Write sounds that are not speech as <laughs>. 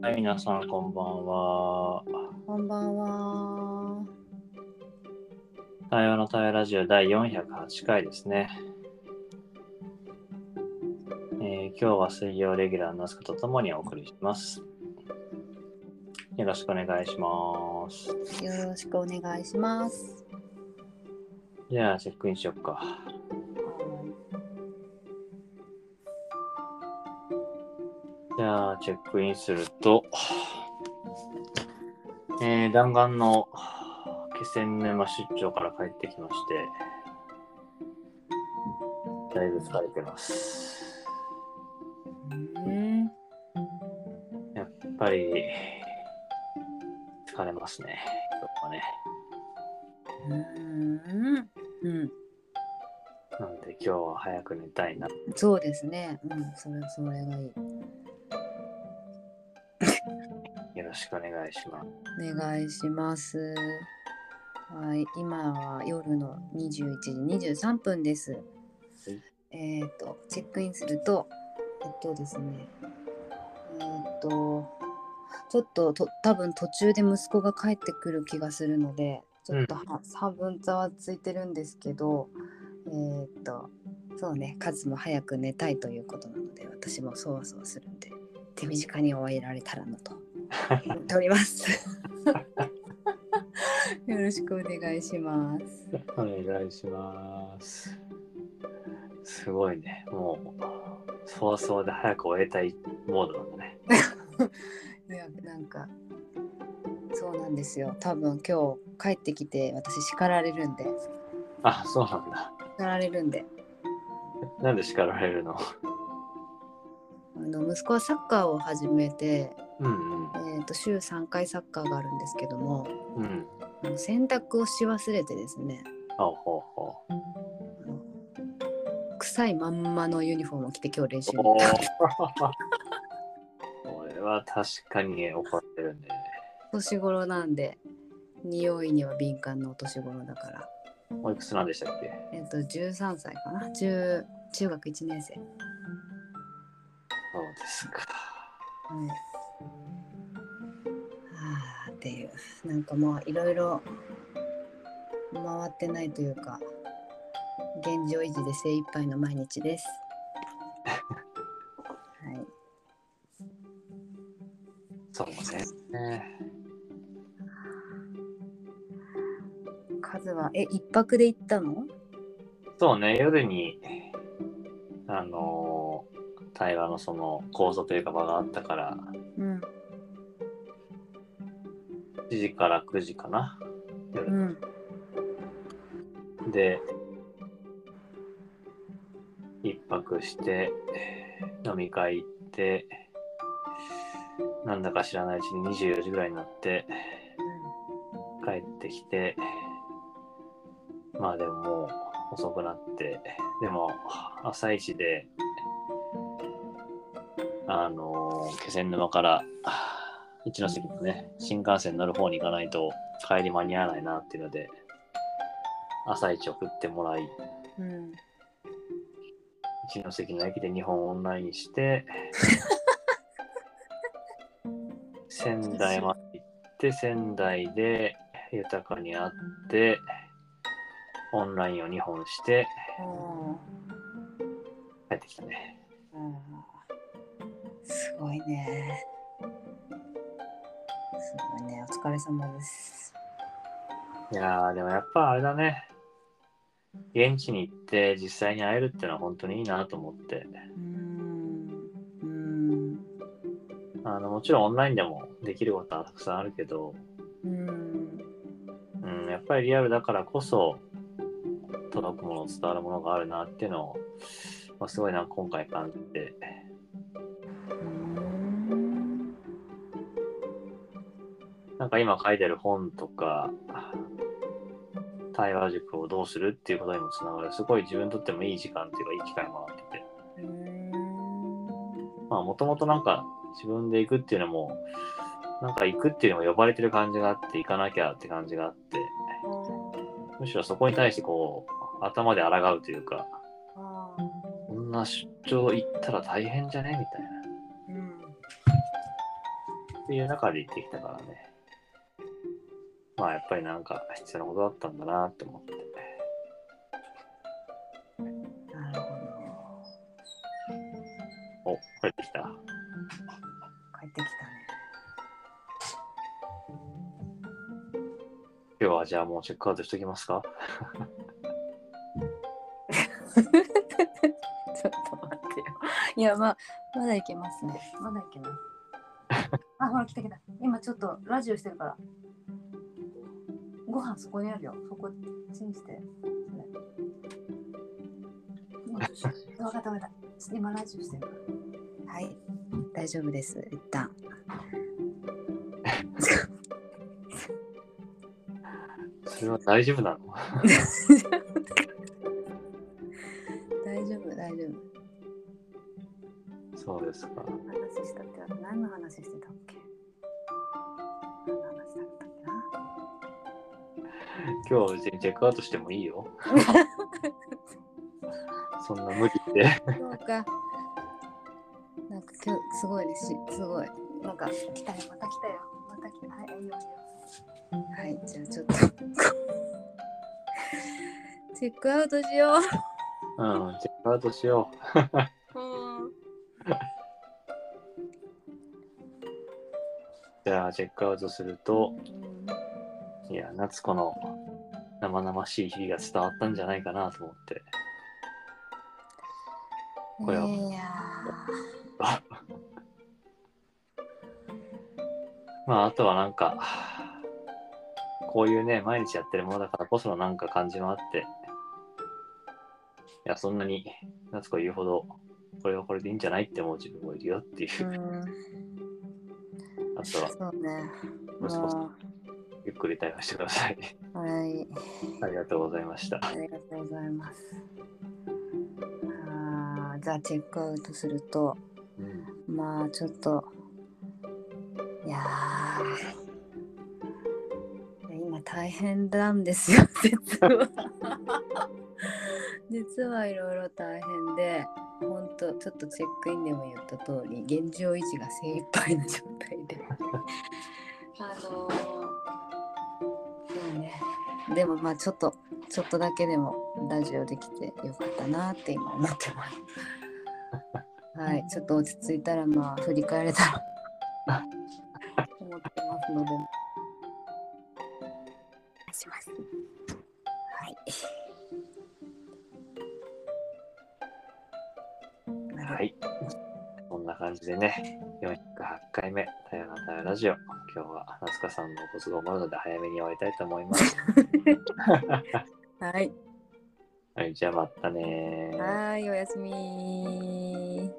はい、皆さん、こんばんは。こんばんは。対話の対話ラジオ第408回ですね。えー今日は水曜レギュラーのナスカとともにお送りします。よろしくお願いします。よろしくお願いします。じゃあ、チェックインしよっか。じゃあ、チェックインすると、えー弾丸の気仙沼出張から帰ってきまして、だいぶ疲れてます。うん。やっぱり、疲れますね、今日はね。うん。うん。なんで今日は早く寝たいな。そうですね。うん。それ、それがいい。ろしくお願いします。お願いします。はい。今は夜の21時23分です。えっ、と、チェックインすると、えっとですね、えっ、と、ちょっとと多分途中で息子が帰ってくる気がするので、ちょっとは、半分ざわついてるんですけど、えっ、と、そうね、カズも早く寝たいということなので、私もそわそわするんで、手短に終えられたらなとております。<laughs> よろしくお願いします。お願いします。すごいね。もう、そわそわで早く終えたいモードなんだね。<laughs> いやなんかそうなんですよ多分今日帰ってきて私叱られるんであ、そうなんだ。叱られるんでなんで叱られるの？あの息子はサッカーを始めて、うんえー、と週3回サッカーがあるんですけどもうん。うん。あの洗濯をし忘れてですねほうほう臭いまんまのユニフォームを着て今日練習う。おに行ったーこれは確かに怒ってるね。年頃なんで匂いには敏感なお年頃だからおいくつなんでしたっけ？えっ、と13歳かな10中学1年生そうですか。はい。はあっていうなんかもういろいろ回ってないというか現状維持で精一杯の毎日です。はい。そうね。数はえ一泊で行ったの？そうね、夜に、あのー対話のその構造というか場があったから、7時から9時かな。う夜んで、一泊して、飲み会行って、なんだか知らないうちに24時ぐらいになって、帰ってきて、まあでももう遅くなって、でも朝一で、あのー気仙沼から一ノ関のね、新幹線乗る方に行かないと帰り間に合わないなっていうので、朝一送ってもらい、うんうん一ノ関の駅で日本オンラインして、<laughs> 仙台まで行って、仙台で豊かに会って、オンラインを2本して帰ってきたね。すごいね。すごいね。お疲れ様です。いやー、でもやっぱあれだね。現地に行って実際に会えるってのは本当にいいなと思って。うーん。あのもちろんオンラインでもできることはたくさんあるけど、うーん。うん、やっぱりリアルだからこそ届くもの伝わるものがあるなっていうのを、まあ、すごいな今回感じてうーんなんか今書いてる本とか対話塾をどうするっていうことにもつながる。すごい自分にとってもいい時間っていうかいい機会もあって。てまあもともとなんか自分で行くっていうのもなんか行くっていうのも呼ばれてる感じがあって行かなきゃって感じがあってむしろそこに対してこう頭で抗うというかあこんな出張行ったら大変じゃねみたいな。っていう中で行ってきたからね。まあやっぱりなんか必要なことだったんだなって思って。なるほど。お、帰ってきた。帰ってきたね。今日はじゃあもうチェックアウトしときますか？<laughs> ちょっと待ってよ。いや、まあ、まだいけますね。まだいけます。あ、ほら、来た来た。今ちょっとラジオしてるから。ご飯そこにあるよ。そこ、チンして。わかったわかった。今ラジオしてる。はい。大丈夫です。一旦。それは大丈夫なの？大丈夫、大丈夫。そうですか。話したって何の話してたっけ？今日は別にチェックアウトしてもいいよ。<laughs> そんな無理って。そうか。なんか今日すごいですし、すごい。なんか来たよ、また来たよ。また来た。はい、いいよいいよ。はい、じゃあちょっと。チェックアウトしようん、チェックアウトしよう。う。うん。じゃあチェックアウトすると、いや、夏子の生々しい日々が伝わったんじゃないかなと思って。これはいや <laughs> まあ、あとはなんか、こういうね、毎日やってるものだからこそのなんか感じもあって、いや、そんなに夏子言うほど、これはこれでいいんじゃないって思う自分もいるよっていうー、う。ん。<laughs> あとは。息子さんもゆっくり対応してください。う、はい。ありがとうございました。ありがとうございます。じゃあチェックアウトすると、うん、まあちょっと、いやー、今大変なんですよ、<laughs> 実は。<laughs> 実はいろいろ大変で、本当ちょっとチェックインでも言った通り、現状維持が精一杯な状態で。<laughs> あのー、ね。でもまあちょっと、ちょっとだけでもラジオできてよかったなって今思ってます。はい、ちょっと落ち着いたらまあ振り返れたら思ってますので。<laughs> します。はい。はい。感じでね、408回目、たやなたやラジオ。今日は夏香さんのご都合もあるので早めに終わりたいと思います。<laughs> はい。はい、じゃあまたねー。はい、おやすみ